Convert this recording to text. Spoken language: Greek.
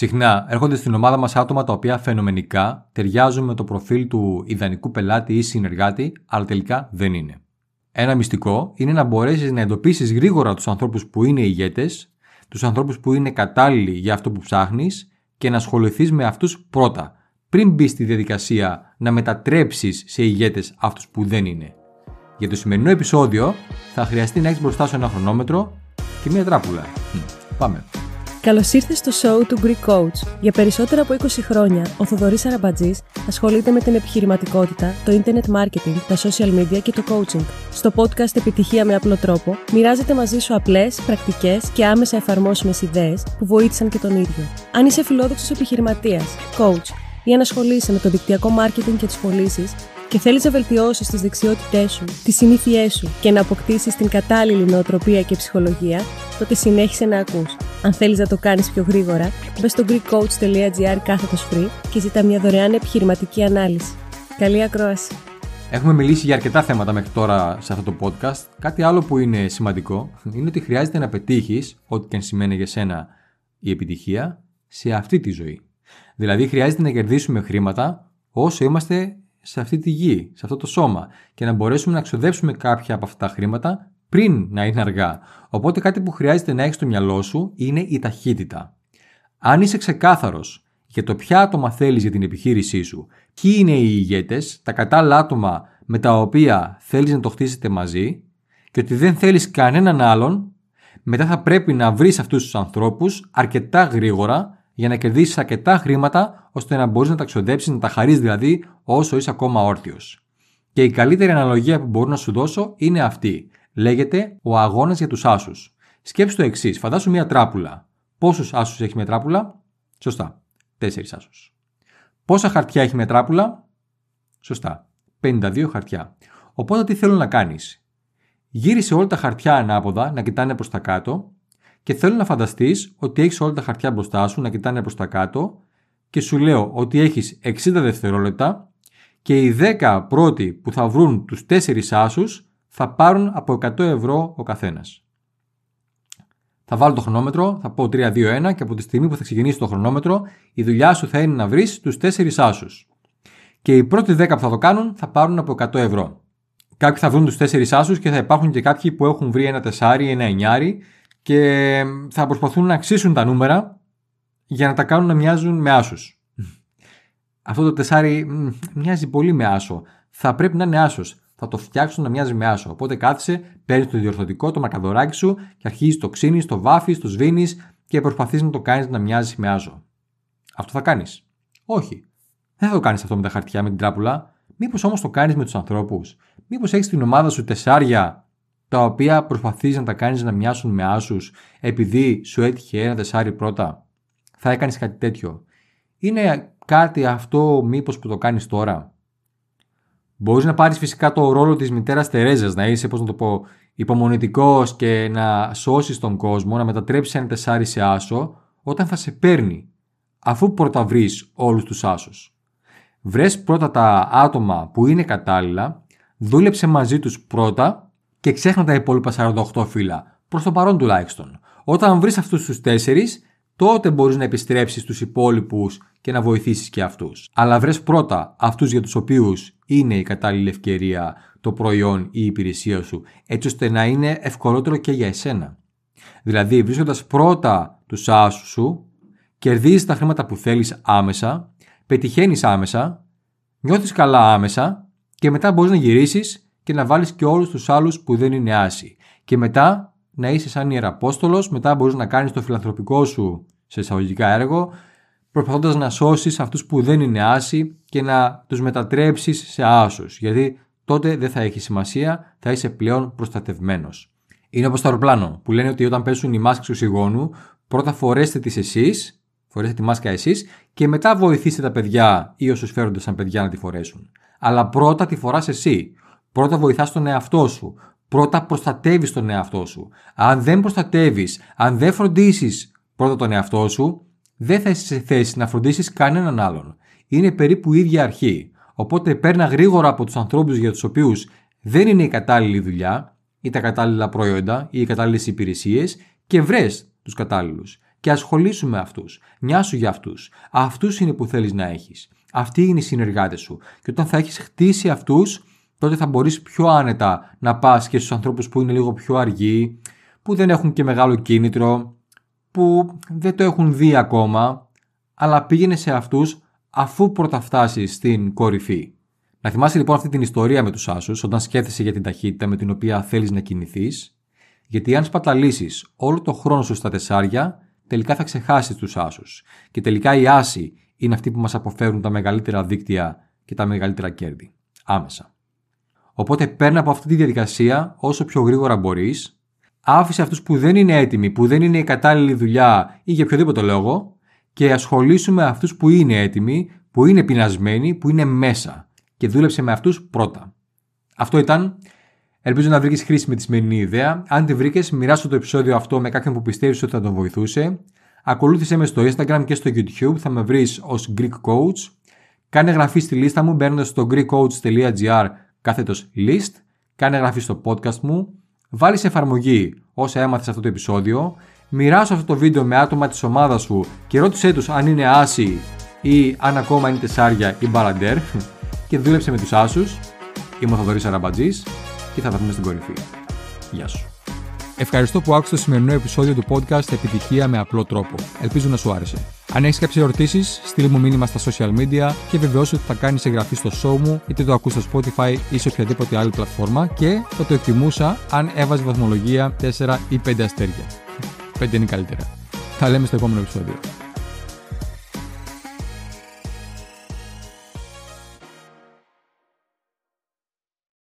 Συχνά έρχονται στην ομάδα μας άτομα τα οποία φαινομενικά ταιριάζουν με το προφίλ του ιδανικού πελάτη ή συνεργάτη, αλλά τελικά δεν είναι. Ένα μυστικό είναι να μπορέσεις να εντοπίσεις γρήγορα τους ανθρώπους που είναι ηγέτες, τους ανθρώπους που είναι κατάλληλοι για αυτό που ψάχνεις και να ασχοληθείς με αυτούς πρώτα, πριν μπει στη διαδικασία να μετατρέψεις σε ηγέτες αυτούς που δεν είναι. Για το σημερινό επεισόδιο θα χρειαστεί να έχεις μπροστά σου ένα χρονόμετρο και μία τράπουλα. Πάμε. Καλώς ήρθες στο show του Greek Coach. Για περισσότερα από 20 χρόνια, ο Θοδωρής Αραμπατζής ασχολείται με την επιχειρηματικότητα, το internet marketing, τα social media και το coaching. Στο podcast Επιτυχία με απλό τρόπο, μοιράζεται μαζί σου απλές, πρακτικές και άμεσα εφαρμόσιμες ιδέες που βοήθησαν και τον ίδιο. Αν είσαι φιλόδοξος επιχειρηματίας, coach ή αν ασχολείσαι με το δικτυακό marketing και τις πωλήσεις, και θέλεις να βελτιώσεις τις δεξιότητές σου, τις συνήθειές σου και να αποκτήσεις την κατάλληλη νοοτροπία και ψυχολογία, τότε συνέχισε να ακούς. Αν θέλεις να το κάνεις πιο γρήγορα, μπε στο greekcoach.gr κάθετος free και ζητά μια δωρεάν επιχειρηματική ανάλυση. Καλή ακρόαση. Έχουμε μιλήσει για αρκετά θέματα μέχρι τώρα σε αυτό το podcast. Κάτι άλλο που είναι σημαντικό είναι ότι χρειάζεται να πετύχεις, ό,τι και αν σημαίνει για σένα η επιτυχία, σε αυτή τη ζωή. Δηλαδή, χρειάζεται να κερδίσουμε χρήματα όσο είμαστε σε αυτή τη γη, σε αυτό το σώμα και να μπορέσουμε να ξοδέψουμε κάποια από αυτά τα χρήματα πριν να είναι αργά. Οπότε κάτι που χρειάζεται να έχεις στο μυαλό σου είναι η ταχύτητα. Αν είσαι ξεκάθαρος για το ποια άτομα θέλεις για την επιχείρησή σου, ποιοι είναι οι ηγέτες, τα κατάλληλα άτομα με τα οποία θέλεις να το χτίσετε μαζί και ότι δεν θέλεις κανέναν άλλον, μετά θα πρέπει να βρεις αυτούς τους ανθρώπους αρκετά γρήγορα για να κερδίσεις αρκετά χρήματα ώστε να μπορείς να τα ξοδέψεις, να τα χαρείς δηλαδή όσο είσαι ακόμα όρθιος. Και η καλύτερη αναλογία που μπορώ να σου δώσω είναι αυτή. Λέγεται ο αγώνας για τους άσους. Σκέψου το εξής: Φαντάσου μια τράπουλα. Πόσους άσους έχει μια τράπουλα, Σωστά. Τέσσερις άσους. Πόσα χαρτιά έχει μια τράπουλα, Σωστά. 52 χαρτιά. Οπότε τι θέλω να κάνεις; Γύρισε όλα τα χαρτιά ανάποδα να κοιτάνε προς τα κάτω και θέλω να φανταστείς ότι έχεις όλα τα χαρτιά μπροστά σου να κοιτάνε προς τα κάτω και σου λέω ότι έχεις 60 δευτερόλεπτα και οι 10 πρώτοι που θα βρουν τους 4 άσους θα πάρουν από 100 ευρώ ο καθένας. Θα βάλω το χρονόμετρο, θα πω 3, 2, 1 και από τη στιγμή που θα ξεκινήσει το χρονόμετρο η δουλειά σου θα είναι να βρεις τους 4 άσους. Και οι πρώτοι 10 που θα το κάνουν θα πάρουν από 100 ευρώ. Κάποιοι θα βρουν τους 4 άσους και θα υπάρχουν και κάποιοι που έχουν βρει ένα 4, ένα 9 και θα προσπαθούν να αξίσουν τα νούμερα για να τα κάνουν να μοιάζουν με άσους. Αυτό το τεσάρι μοιάζει πολύ με άσο. Θα πρέπει να είναι άσος. Θα το φτιάξουν να μοιάζει με άσο. Οπότε κάθισε, παίρνεις το διορθωτικό, το μακαδωράκι σου και αρχίζεις το ξύνεις, το βάφεις, το σβήνεις και προσπαθείς να το κάνεις να μοιάζει με άσο. Αυτό θα κάνεις; Όχι. Δεν θα το κάνεις αυτό με τα χαρτιά, με την τράπουλα. Μήπως όμως το κάνεις με τους ανθρώπους; Μήπως έχεις την ομάδα σου τεσσάρια τα οποία προσπαθείς να τα κάνεις να μοιάσουν με άσους επειδή σου έτυχε ένα τεσάρι πρώτα, θα έκανες κάτι τέτοιο. Είναι κάτι αυτό μήπως που το κάνεις τώρα; Μπορείς να πάρεις φυσικά το ρόλο της μητέρας Τερέζας, να είσαι, πώς να το πω, υπομονητικός και να σώσεις τον κόσμο, να μετατρέψεις ένα τεσάρι σε άσο, όταν θα σε παίρνει, αφού πρώτα βρεις όλους τους άσους. Βρες πρώτα τα άτομα που είναι κατάλληλα, δούλεψε μαζί τους πρώτα και ξέχνα τα υπόλοιπα 48 φύλλα, προς το παρόν τουλάχιστον. Όταν βρεις αυτούς τους 4, τότε μπορείς να επιστρέψεις στου υπόλοιπους και να βοηθήσεις και αυτούς. Αλλά βρες πρώτα αυτούς για τους οποίους είναι η κατάλληλη ευκαιρία το προϊόν ή η υπηρεσία σου, έτσι ώστε να είναι ευκολότερο και για εσένα. Δηλαδή, βρίσκοντας πρώτα τους άσους σου, κερδίζεις τα χρήματα που θέλεις άμεσα, πετυχαίνεις άμεσα, νιώθεις καλά άμεσα και μετά μπορείς να γυρίσεις και να βάλεις και όλους τους άλλους που δεν είναι άσοι. Και μετά να είσαι σαν ιεραπόστολος, μετά μπορείς να κάνεις το φιλανθρωπικό σου σε εισαγωγικά έργο, προσπαθώντας να σώσεις αυτούς που δεν είναι άσοι και να τους μετατρέψεις σε άσους. Γιατί τότε δεν θα έχει σημασία, θα είσαι πλέον προστατευμένος. Είναι όπως το αεροπλάνο που λένε ότι όταν πέσουν οι μάσκες οξυγόνου, πρώτα φορέστε τις εσείς, φορέστε τη μάσκα εσείς και μετά βοηθήστε τα παιδιά ή όσους φέρονται σαν παιδιά να τη φορέσουν. Αλλά πρώτα τη φοράς εσύ. Πρώτα βοηθάς τον εαυτό σου. Πρώτα προστατεύεις τον εαυτό σου. Αν δεν προστατεύεις, αν δεν φροντίσεις πρώτα τον εαυτό σου, δεν θα είσαι σε θέση να φροντίσεις κανέναν άλλον. Είναι περίπου η ίδια αρχή. Οπότε παίρνα γρήγορα από τους ανθρώπους για τους οποίους δεν είναι η κατάλληλη δουλειά ή τα κατάλληλα προϊόντα ή οι κατάλληλες υπηρεσίες και βρες τους κατάλληλους. και ασχολήσου με αυτούς. Νιάσου για αυτούς. Αυτούς είναι που θέλεις να έχεις. Αυτοί είναι οι συνεργάτες σου. Και όταν θα έχεις χτίσει αυτούς, τότε θα μπορείς πιο άνετα να πας και στους ανθρώπους που είναι λίγο πιο αργοί, που δεν έχουν και μεγάλο κίνητρο, που δεν το έχουν δει ακόμα, αλλά πήγαινε σε αυτούς αφού πρώτα φτάσεις στην κορυφή. Να θυμάσαι λοιπόν αυτή την ιστορία με τους άσους όταν σκέφτεσαι για την ταχύτητα με την οποία θέλεις να κινηθείς, γιατί αν σπαταλήσεις όλο το χρόνο σου στα τεσσάρια, τελικά θα ξεχάσεις τους άσους. Και τελικά οι άσοι είναι αυτοί που μας αποφέρουν τα μεγαλύτερα δίκτυα και τα μεγαλύτερα κέρδη. Άμεσα. Οπότε παίρνει από αυτή τη διαδικασία όσο πιο γρήγορα μπορείς, άφησε αυτούς που δεν είναι έτοιμοι, που δεν είναι η κατάλληλη δουλειά ή για οποιοδήποτε λόγο, και ασχολήσου με αυτούς που είναι έτοιμοι, που είναι πεινασμένοι, που είναι μέσα. Και δούλεψε με αυτούς πρώτα. Αυτό ήταν. Ελπίζω να βρήκες χρήσιμη τη σημερινή ιδέα. Αν τη βρήκες, μοιράσου το επεισόδιο αυτό με κάποιον που πιστεύεις ότι θα τον βοηθούσε. Ακολούθησε με στο Instagram και στο YouTube, θα με βρεις ως Greek Coach. Κάνε εγγραφή στη λίστα μου μπαίνοντας στο greekcoach.gr κάθετος list. Κάνε εγγραφή στο podcast μου. Βάλει εφαρμογή όσα έμαθες αυτό το επεισόδιο. Μοιράσου αυτό το βίντεο με άτομα της ομάδας σου και ρώτησέ τους αν είναι άσοι ή αν ακόμα είναι τεσσάρια ή μπαλαντέρ και δούλεψε με τους άσους. Είμαι ο Θοδωρής Αραμπατζής και θα τα πούμε στην κορυφή. Γεια σου. Ευχαριστώ που άκουσες το σημερινό επεισόδιο του podcast Επιτυχία με απλό τρόπο. Ελπίζω να σου άρεσε. Αν έχεις κάποιες ερωτήσεις, στείλ μου μήνυμα στα social media και βεβαιώσου ότι θα κάνεις εγγραφή στο show μου, είτε το ακούς στο Spotify ή σε οποιαδήποτε άλλη πλατφόρμα και θα το εκτιμούσα αν έβαζε βαθμολογία 4 ή 5 αστέρια. 5 είναι καλύτερα. Θα λέμε στο επόμενο επεισόδιο.